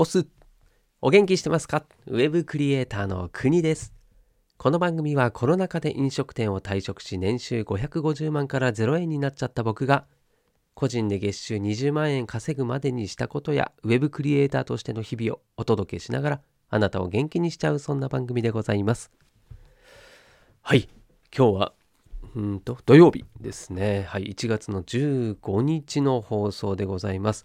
オスお元気してますか？ウェブクリエイターの国です。この番組はコロナ禍で飲食店を退職し年収550万から0円になっちゃった僕が個人で月収20万円稼ぐまでにしたことやウェブクリエイターとしての日々をお届けしながらあなたを元気にしちゃうそんな番組でございます。はい。今日はうんと土曜日ですね。はい。1月の15日の放送でございます。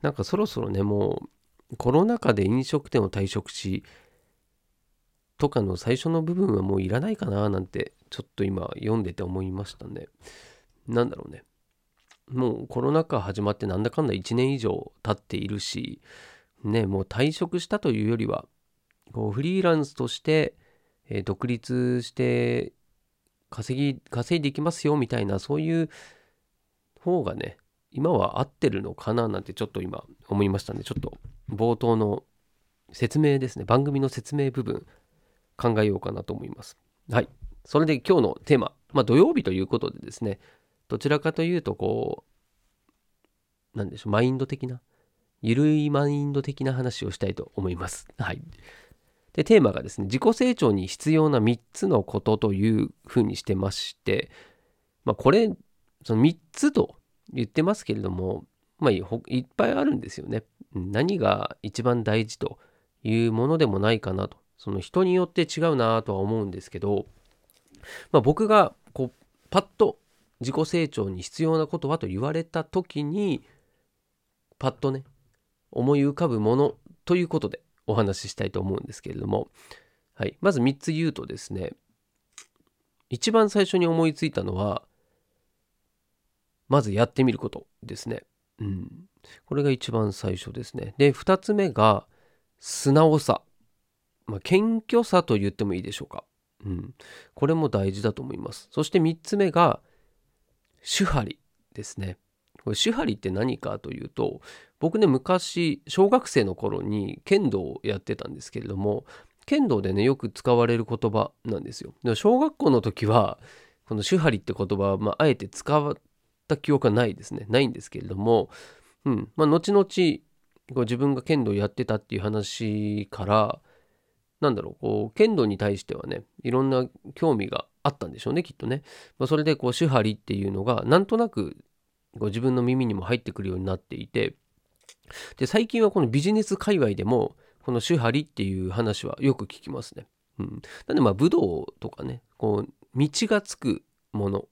なんかそろそろねもうコロナ禍で飲食店を退職しとかの最初の部分はもういらないかななんてちょっと今読んでて思いましたね。なんだろうね。もうコロナ禍始まってなんだかんだ1年以上経っているしねもう退職したというよりはこうフリーランスとして、え、独立して稼ぎ稼いでいきますよみたいなそういう方がね今は合ってるのかななんてちょっと今思いましたんでちょっと冒頭の説明ですね。番組の説明部分考えようかなと思います。はい。それで今日のテーマまあ土曜日ということでですね。どちらかというとこうなんでしょうマインド的なゆるいマインド的な話をしたいと思います。はい。でテーマがですね自己成長に必要な3つのことというふうにしてましてまあこれその3つと言ってますけれども、まあ、いっぱいあるんですよね。何が一番大事というものでもないかなと。その人によって違うなとは思うんですけど、まあ、僕がこうパッと自己成長に必要なことはと言われた時にパッとね思い浮かぶものということでお話ししたいと思うんですけれども、はい、まず3つ言うとですね一番最初に思いついたのはまずやってみることですね。うん。これが一番最初ですね。で、二つ目が、素直さ。まあ、謙虚さと言ってもいいでしょうか。うん。これも大事だと思います。そして三つ目が、手張りですね。これ手張りって何かというと、僕ね、昔、小学生の頃に剣道をやってたんですけれども、剣道でね、よく使われる言葉なんですよ。で小学校の時は、この手張りって言葉は、まあ、あえて使った記憶はないですね。ないんですけれども、うん。まあ、後々、こう自分が剣道やってたっていう話から、なんだろう、こう、剣道に対してはね、いろんな興味があったんでしょうね、きっとね。まあ、それで、こう、手張りっていうのが、なんとなく、こ自分の耳にも入ってくるようになっていて、で、最近はこのビジネス界隈でも、この手張りっていう話はよく聞きますね。うん。なんで、まあ、武道とかね、こう、道がつくもの、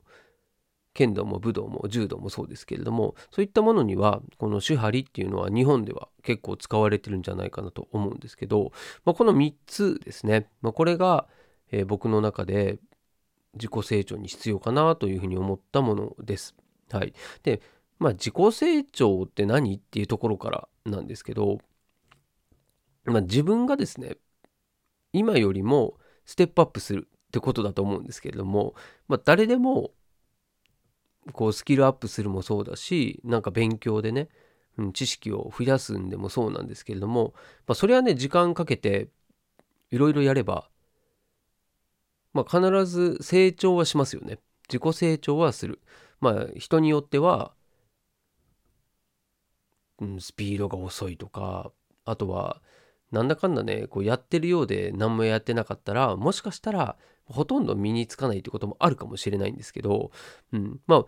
剣道も武道も柔道もそうですけれどもそういったものにはこの手張りっていうのは日本では結構使われてるんじゃないかなと思うんですけど、まあ、この3つですね、まあ、これが、えー、僕の中で自己成長に必要かなというふうに思ったものです。はい、でまあ自己成長って何っていうところからなんですけど、まあ、自分がですね今よりもステップアップするってことだと思うんですけれども、まあ、誰でもこうスキルアップするもそうだしなんか勉強でね、うん、知識を増やすんでもそうなんですけれども、まあ、それはね時間かけていろいろやれば、まあ、必ず成長はしますよね。自己成長はする。まあ人によっては、うん、スピードが遅いとかあとはなんだかんだねこうやってるようで何もやってなかったらもしかしたらほとんど身につかないってこともあるかもしれないんですけど、うん、まあ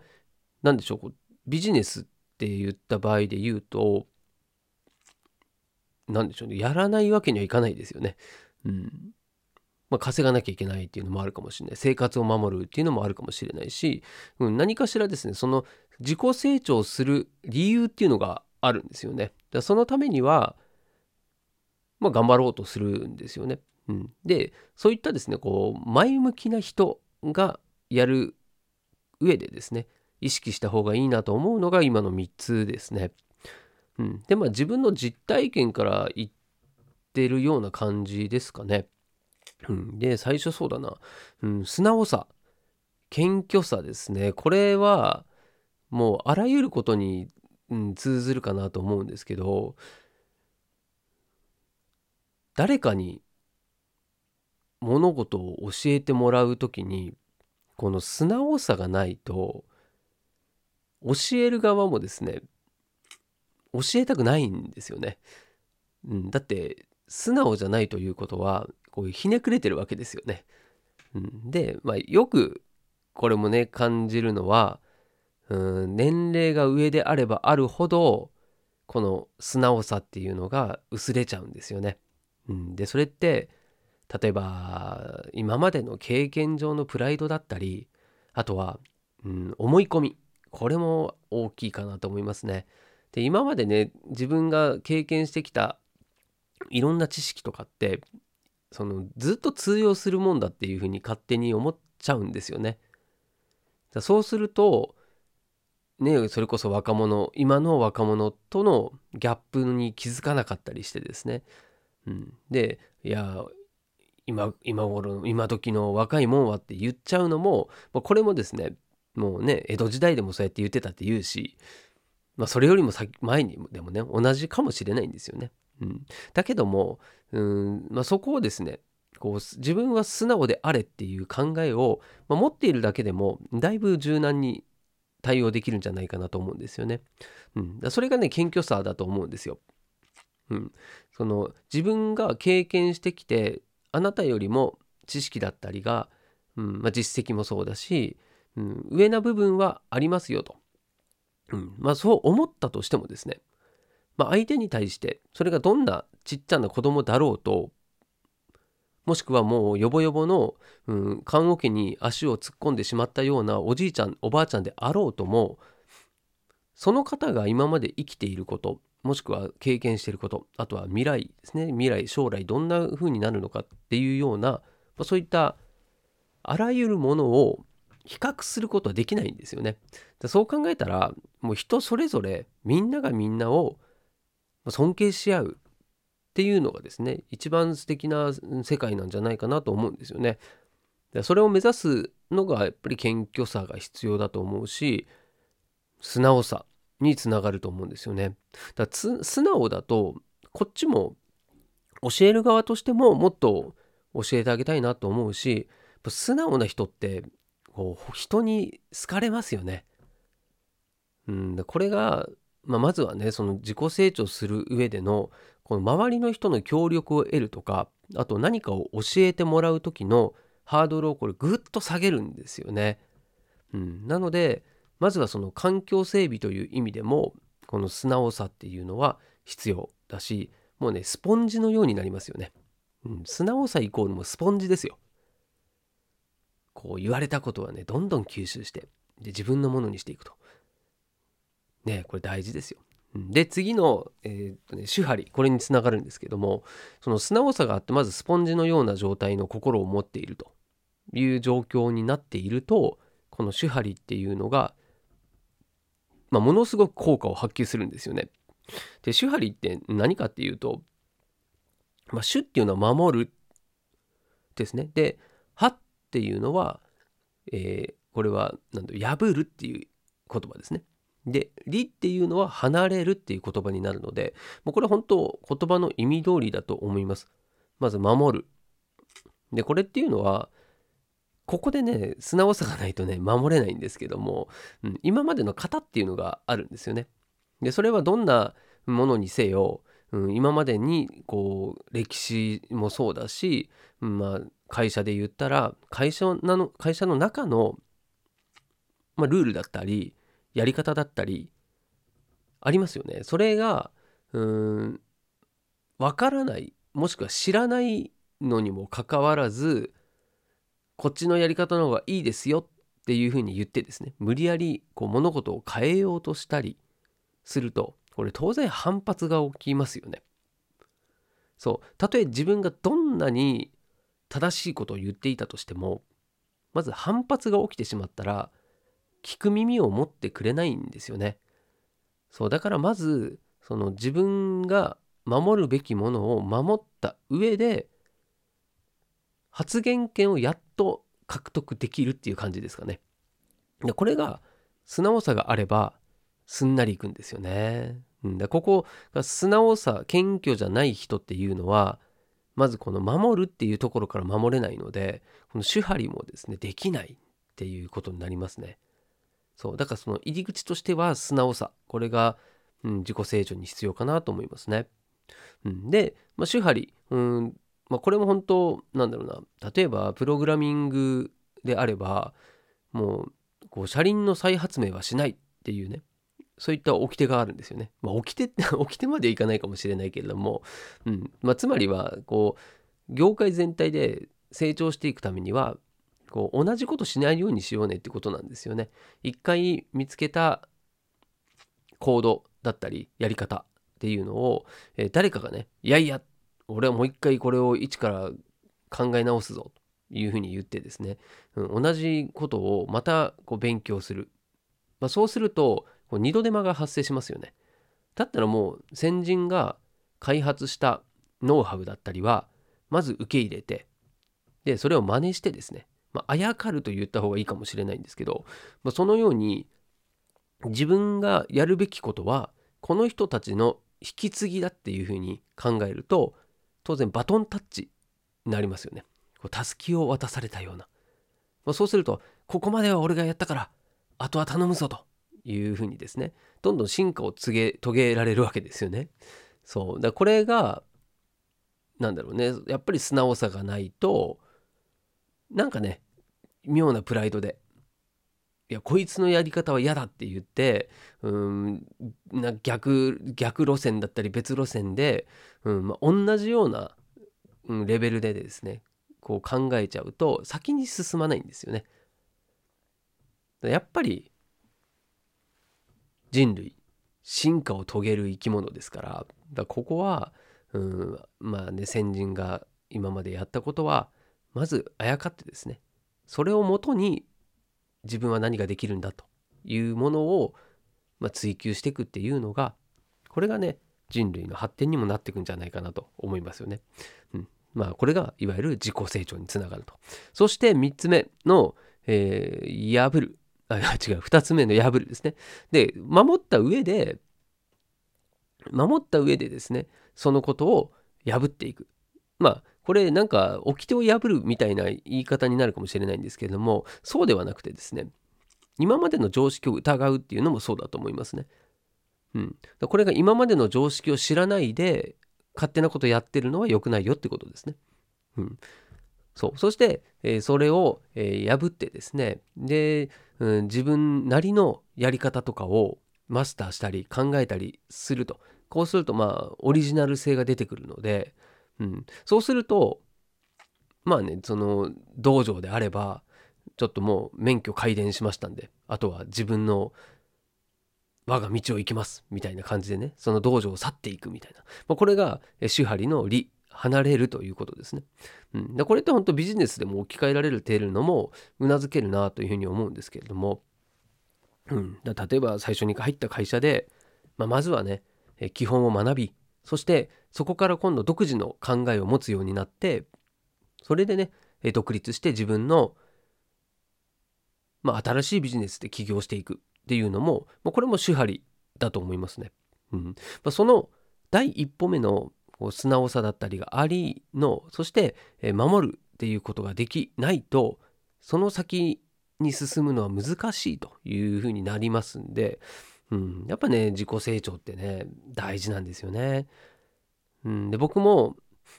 何でしょうこうビジネスって言った場合で言うと何でしょうねやらないわけにはいかないですよね。うんまあ、稼がなきゃいけないっていうのもあるかもしれない生活を守るっていうのもあるかもしれないし、うん、何かしらですねその自己成長する理由っていうのがあるんですよね。だそのためには、まあ、頑張ろうとするんですよね。うん、でそういったですねこう前向きな人がやる上でですね意識した方がいいなと思うのが今の3つですね。うん、でまあ自分の実体験から言ってるような感じですかね。うん、で最初そうだな、うん、素直さ謙虚さですねこれはもうあらゆることに、うん、通ずるかなと思うんですけど誰かに物事を教えてもらう時にこの素直さがないと教える側もですね教えたくないんですよね。うん、だって素直じゃないということはこうひねくれてるわけですよね。うん、で、まあ、よくこれもね感じるのはうん年齢が上であればあるほどこの素直さっていうのが薄れちゃうんですよね。うん、でそれって例えば今までの経験上のプライドだったりあとは、うん、思い込みこれも大きいかなと思いますね。で今までね自分が経験してきたいろんな知識とかってそのずっと通用するもんだっていうふうに勝手に思っちゃうんですよね。そうするとねそれこそ若者今の若者とのギャップに気づかなかったりしてですね。うん、でいや今今頃今時の若いもんはって言っちゃうのも、まあ、これもですねもうね江戸時代でもそうやって言ってたって言うし、まあ、それよりも先前にでもね同じかもしれないんですよね。うん、だけどもうん、まあ、そこをですねこう自分は素直であれっていう考えを、まあ、持っているだけでもだいぶ柔軟に対応できるんじゃないかなと思うんですよね。うん、だそれがね謙虚さだと思うんですよ。うん、その自分が経験してきてあなたよりも知識だったりが、うんまあ、実績もそうだし、うん、上な部分はありますよと、うんまあ、そう思ったとしてもですねまあ、相手に対してそれがどんなちっちゃな子供だろうともしくはもうヨボヨボの、うん、棺桶に足を突っ込んでしまったようなおじいちゃんおばあちゃんであろうともその方が今まで生きていることもしくは経験していることあとは未来ですね未来将来どんな風になるのかっていうような、まあ、そういったあらゆるものを比較することはできないんですよね。そう考えたらもう人それぞれみんながみんなを尊敬し合うっていうのがですね一番素敵な世界なんじゃないかなと思うんですよね。それを目指すのがやっぱり謙虚さが必要だと思うし素直さにつながると思うんですよね。だから素直だとこっちも教える側としてももっと教えてあげたいなと思うし素直な人ってこう人に好かれますよね。うん、これがまあ、まずはねその自己成長する上でのこの周りの人の協力を得るとかあと何かを教えてもらう時のハードルをこれぐっと下げるんですよね。うん、なのでまずはその環境整備という意味でもこの素直さっていうのは必要だしもうねスポンジのようになりますよね。うん、素直さイコールもスポンジですよ。こう言われたことはねどんどん吸収してで自分のものにしていくと。ね、これ大事ですよ。で次の、えーとね、手張りこれにつながるんですけどもその素直さがあってまずスポンジのような状態の心を持っているという状況になっているとこの手張りっていうのが、まあ、ものすごく効果を発揮するんですよね。で手張りって何かっていうと、まあ、手っていうのは守るですね。で歯っていうのは、えー、これは何だ破るっていう言葉ですね。で、理っていうのは離れるっていう言葉になるので、もうこれは本当言葉の意味通りだと思います。まず守る。で、これっていうのは、ここでね、素直さがないとね、守れないんですけども、うん、今までの型っていうのがあるんですよね。で、それはどんなものにせよ、うん、今までにこう歴史もそうだし、まあ会社で言ったら会社なの会社の中の、まあ、ルールだったりやり方だったりありますよね。それがうんわからないもしくは知らないのにもかかわらずこっちのやり方の方がいいですよっていうふうに言ってですね無理やりこう物事を変えようとしたりするとこれ当然反発が起きますよね。そうたとえ自分がどんなに正しいことを言っていたとしてもまず反発が起きてしまったら聞く耳を持ってくれないんですよね。そうだからまずその自分が守るべきものを守った上で発言権をやっ獲得できるっていう感じですかね。でこれが素直さがあればすんなりいくんですよね。うん、だここが素直さ謙虚じゃない人っていうのはまずこの守るっていうところから守れないのでこの手張りもですねできないっていうことになりますね。そうだからその入り口としては素直さこれが、うん、自己成長に必要かなと思いますね。うん、で、まあ、手張り、うんまあ、これも本当なんだろうな例えばプログラミングであればもうこう車輪の再発明はしないっていうねそういった掟があるんですよね。まあ、掟 掟までいかないかもしれないけれども、うんまあ、つまりはこう業界全体で成長していくためにはこう同じことしないようにしようねってことなんですよね。一回見つけたコードだったりやり方っていうのを、えー、誰かがねいやいや俺はもう一回これを一から考え直すぞというふうに言ってですね、うん、同じことをまたこう勉強する、まあ、そうするとこう二度手間が発生しますよね。だったらもう先人が開発したノウハウだったりはまず受け入れてでそれを真似してですね、まあやかると言った方がいいかもしれないんですけど、まあ、そのように自分がやるべきことはこの人たちの引き継ぎだっていうふうに考えると当然バトンタッチになりますよね。たすきを渡されたような。まあ、そうするとここまでは俺がやったからあとは頼むぞというふうにですねどんどん進化を告げ遂げられるわけですよね。そうだこれがなんだろうねやっぱり素直さがないとなんかね妙なプライドでいやこいつのやり方は嫌だって言ってうんな逆逆路線だったり別路線で、うんまあ、同じような、うん、レベルでですねこう考えちゃうと先に進まないんですよね。やっぱり人類進化を遂げる生き物ですからだここは、うん、まあね先人が今までやったことはまずあやかってですねそれをもとに自分は何ができるんだというものを、まあ、追求していくっていうのがこれがね人類の発展にもなっていくんじゃないかなと思いますよね。うん、まあこれがいわゆる自己成長につながると。そして3つ目の、えー、破る。あ、違う、2つ目の破るですね。で、守った上で、守った上でですね、そのことを破っていく。まあ、これなんか掟を破るみたいな言い方になるかもしれないんですけれどもそうではなくてですね今までの常識を疑うっていうのもそうだと思いますね。うん、これが今までの常識を知らないで勝手なことやってるのは良くないよってことですね。うん、そうそして、えー、それを、えー、破ってですねで、うん、自分なりのやり方とかをマスターしたり考えたりするとこうするとまあオリジナル性が出てくるので、うん、そうするとまあねその道場であればちょっともう免許改伝しましたんであとは自分の我が道を行きますみたいな感じでねその道場を去っていくみたいな、まあ、これが手張りの理離れるということですね。うん、でこれって本当ビジネスでも置き換えられるているのもうなずけるなというふうに思うんですけれども、うん、だ例えば最初に入った会社で、まあ、まずはね基本を学びそしてそこから今度独自の考えを持つようになってそれでね独立して自分の、まあ、新しいビジネスで起業していくっていうのも、まあ、これも手張りだと思いますね。うんまあ、その第一歩目の素直さだったりがありのそして守るっていうことができないとその先に進むのは難しいというふうになりますんで、うん、やっぱね自己成長ってね大事なんですよね。うん、で僕も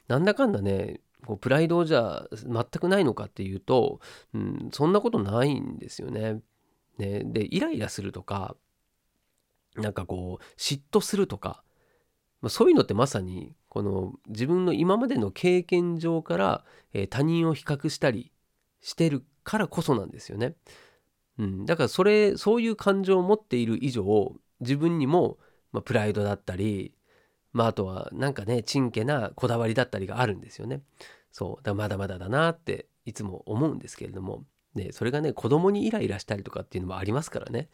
なんだかんだねこうプライドじゃ全くないのかっていうと、うん、そんなことないんですよね。ねでイライラするとかなんかこう嫉妬するとか、まあ、そういうのってまさにこの自分の今までの経験上から、えー、他人を比較したりしてるからこそなんですよね。うん、だからそれそういう感情を持っている以上自分にも、まあ、プライドだったり、まあ、あとはなんかねちんけなこだわりだったりがあるんですよね。そうだまだまだだなっていつも思うんですけれども、ね、それがね子供にイライラしたりとかっていうのもありますからね。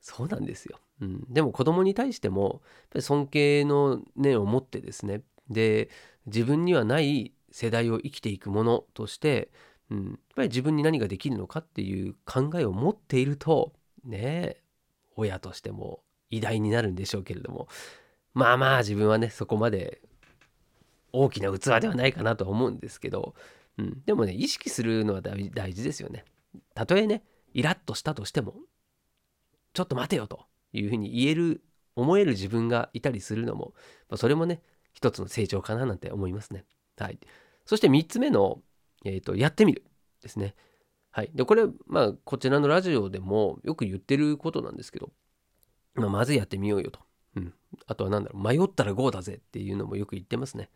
そうなんですよ。うん、でも子供に対しても尊敬の念を持ってですねで自分にはない世代を生きていくものとしてうん、やっぱり自分に何ができるのかっていう考えを持っているとね親としても偉大になるんでしょうけれどもまあまあ自分はねそこまで大きな器ではないかなと思うんですけど、うん、でもね意識するのは大事ですよね。たとえねイラッとしたとしてもちょっと待てよというふうに言える思える自分がいたりするのも、ま、それもね一つの成長かななんて思いますね。はい。そして3つ目の、えーと、やってみるですね。はい。で、これ、まあ、こちらのラジオでもよく言ってることなんですけど、まあ、まずやってみようよと。うん。あとは何だろう、迷ったら GO だぜっていうのもよく言ってますね。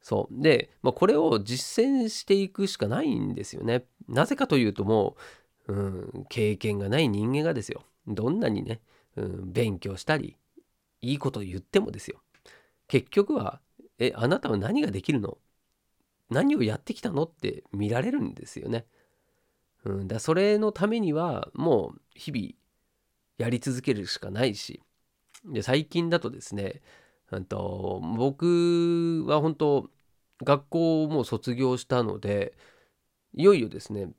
そう。で、まあ、これを実践していくしかないんですよね。なぜかというともう、うん、経験がない人間がですよ。どんなにね、うん、勉強したり、いいこと言ってもですよ。結局は、え、あなたは何ができるの？何をやってきたのって見られるんですよね。うん、だそれのためにはもう日々やり続けるしかないしで最近だとですねと僕は本当学校をもう卒業したのでいよいよですね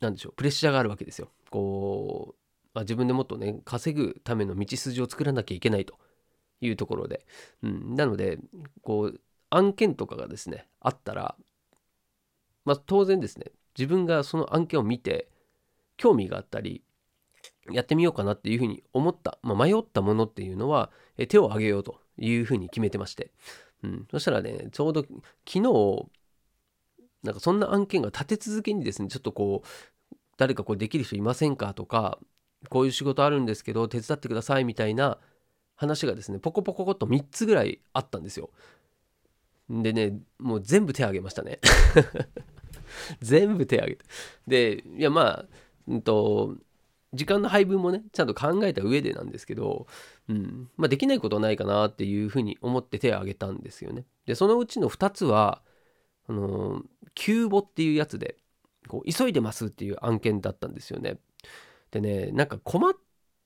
何でしょうプレッシャーがあるわけですよ。こう、まあ、自分でもっとね稼ぐための道筋を作らなきゃいけないというところで、うん、なのでこう案件とかがですねあったら、まあ、当然ですね自分がその案件を見て興味があったりやってみようかなっていうふうに思った、まあ、迷ったものっていうのは手を挙げようというふうに決めてまして、うん、そしたらねちょうど昨日なんかそんな案件が立て続けにですねちょっとこう誰かこうできる人いませんかとかこういう仕事あるんですけど手伝ってくださいみたいな話がですねポコポコポコと3つぐらいあったんですよ。でねもう全部手挙げましたね。全部手挙げて。でいやまあうんと時間の配分もねちゃんと考えた上でなんですけど、うんまあ、できないことはないかなっていうふうに思って手を挙げたんですよね。でそのうちの2つはあの急募っていうやつでこう急いでますっていう案件だったんですよね。でねなんか困っ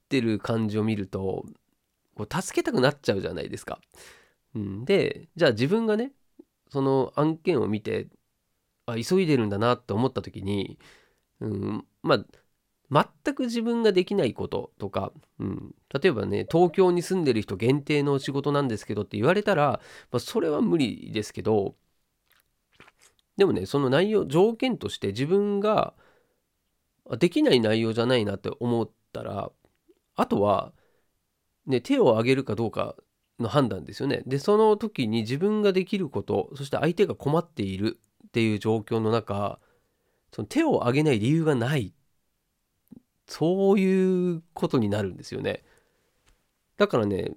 てる感じを見るとこう助けたくなっちゃうじゃないですか。うん、でじゃあ自分がねその案件を見てあ急いでるんだなって思った時に、うん、まあ全く自分ができないこととか、うん、例えばね東京に住んでる人限定の仕事なんですけどって言われたら、まあ、それは無理ですけどでもねその内容条件として自分ができない内容じゃないなって思ったらあとは、ね、手を挙げるかどうかの判断ですよね。でその時に自分ができることそして相手が困っているっていう状況の中その手を挙げない理由がないそういうことになるんですよね。だからね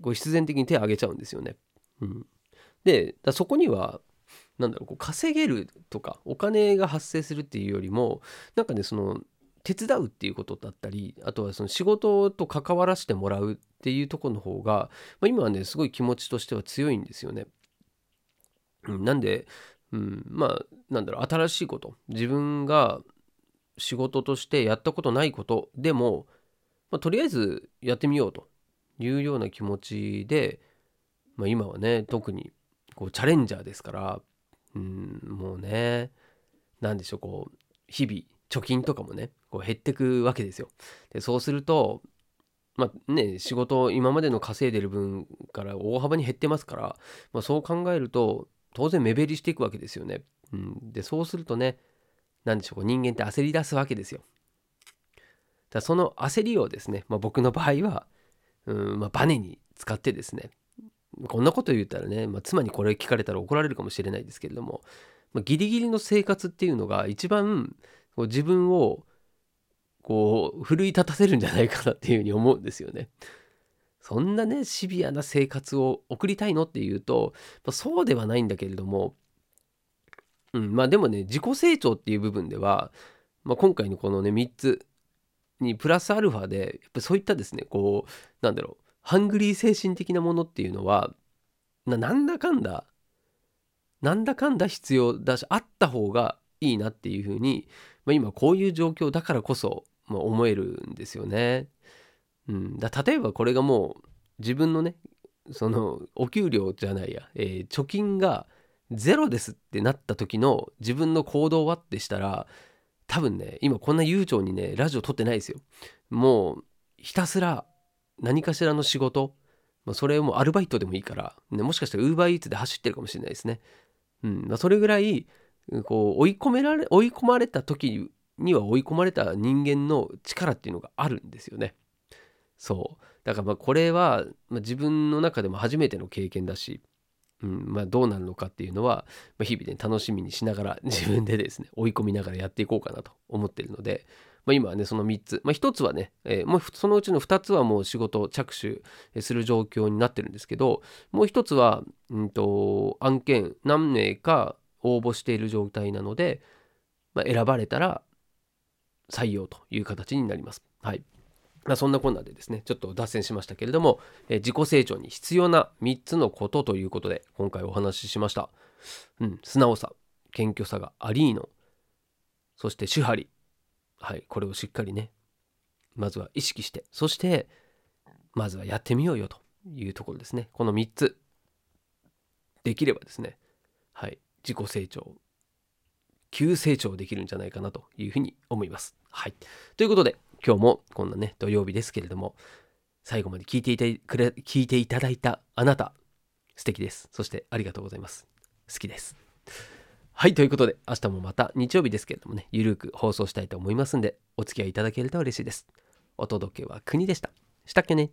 こう必然的に手を挙げちゃうんですよね。うん、でそこには何だろうこう稼げるとかお金が発生するっていうよりもなんかねその手伝うっていうことだったりあとはその仕事と関わらせてもらうっていうとこの方が、まあ、今はねすごい気持ちとしては強いんですよね。うん、なんで、うん、まあなんだろう新しいこと自分が仕事としてやったことないことでも、まあ、とりあえずやってみようというような気持ちで、まあ、今はね特にこうチャレンジャーですから、うん、もうね何でしょうこう日々貯金とかもねこう減ってくわけですよ。でそうするとまあね仕事今までの稼いでる分から大幅に減ってますから、まあ、そう考えると当然目減りしていくわけですよね。うん、でそうするとね何でしょう人間って焦り出すわけですよ。だその焦りをですね、まあ、僕の場合はうん、まあ、バネに使ってですねこんなこと言ったらね、まあ、妻にこれ聞かれたら怒られるかもしれないですけれども、まあ、ギリギリの生活っていうのが一番こう自分をこう奮い立たせるんじゃないかなっていうふうに思うんですよね。そんなねシビアな生活を送りたいのっていうと、まあ、そうではないんだけれども、うん、まあでもね自己成長っていう部分では、まあ、今回のこのね3つにプラスアルファでやっぱそういったですねこうなんだろうハングリー精神的なものっていうのはなんだかんだなんだかんだ必要だしあった方がいいなっていうふうにまあ、今こういう状況だからこそ、まあ、思えるんですよね。うん、だ例えばこれがもう自分のねそのお給料じゃないや、えー、貯金がゼロですってなった時の自分の行動はってしたら多分ね今こんな悠長にねラジオ撮ってないですよ。もうひたすら何かしらの仕事、まあ、それをもうアルバイトでもいいから、ね、もしかしたらウーバーイーツで走ってるかもしれないですね。うんまあ、それぐらいこう追い込められ追い込まれた時には追い込まれた人間の力っていうのがあるんですよね。そうだからまあこれは、自分の中でも初めての経験だし、うんまあ、どうなるのかっていうのは、日々ね楽しみにしながら 自分でですね追い込みながらやっていこうかなと思ってるので、まあ、今はねその3つ、まあ、1つはね、えー、もうそのうちの2つはもう仕事着手する状況になってるんですけどもう1つは、うんと、案件何名か応募している状態なので、まあ、選ばれたら採用という形になります。はいまあ、そんなこんなでですね、ちょっと脱線しましたけれども、え自己成長に必要な3つのことということで、今回お話ししました。うん、素直さ、謙虚さがありーの、そして手張り。はい、これをしっかりね、まずは意識して、そして、まずはやってみようよというところですね。この3つ、できればですね、はい、自己成長、急成長できるんじゃないかなというふうに思います。はい。ということで、今日もこんなね、土曜日ですけれども、最後まで聞いていてくれ、聞いていただいたあなた、素敵です。そしてありがとうございます。好きです。はい、ということで、明日もまた日曜日ですけれどもね、ゆるく放送したいと思いますんで、お付き合いいただけると嬉しいです。お届けは国でした。したっけね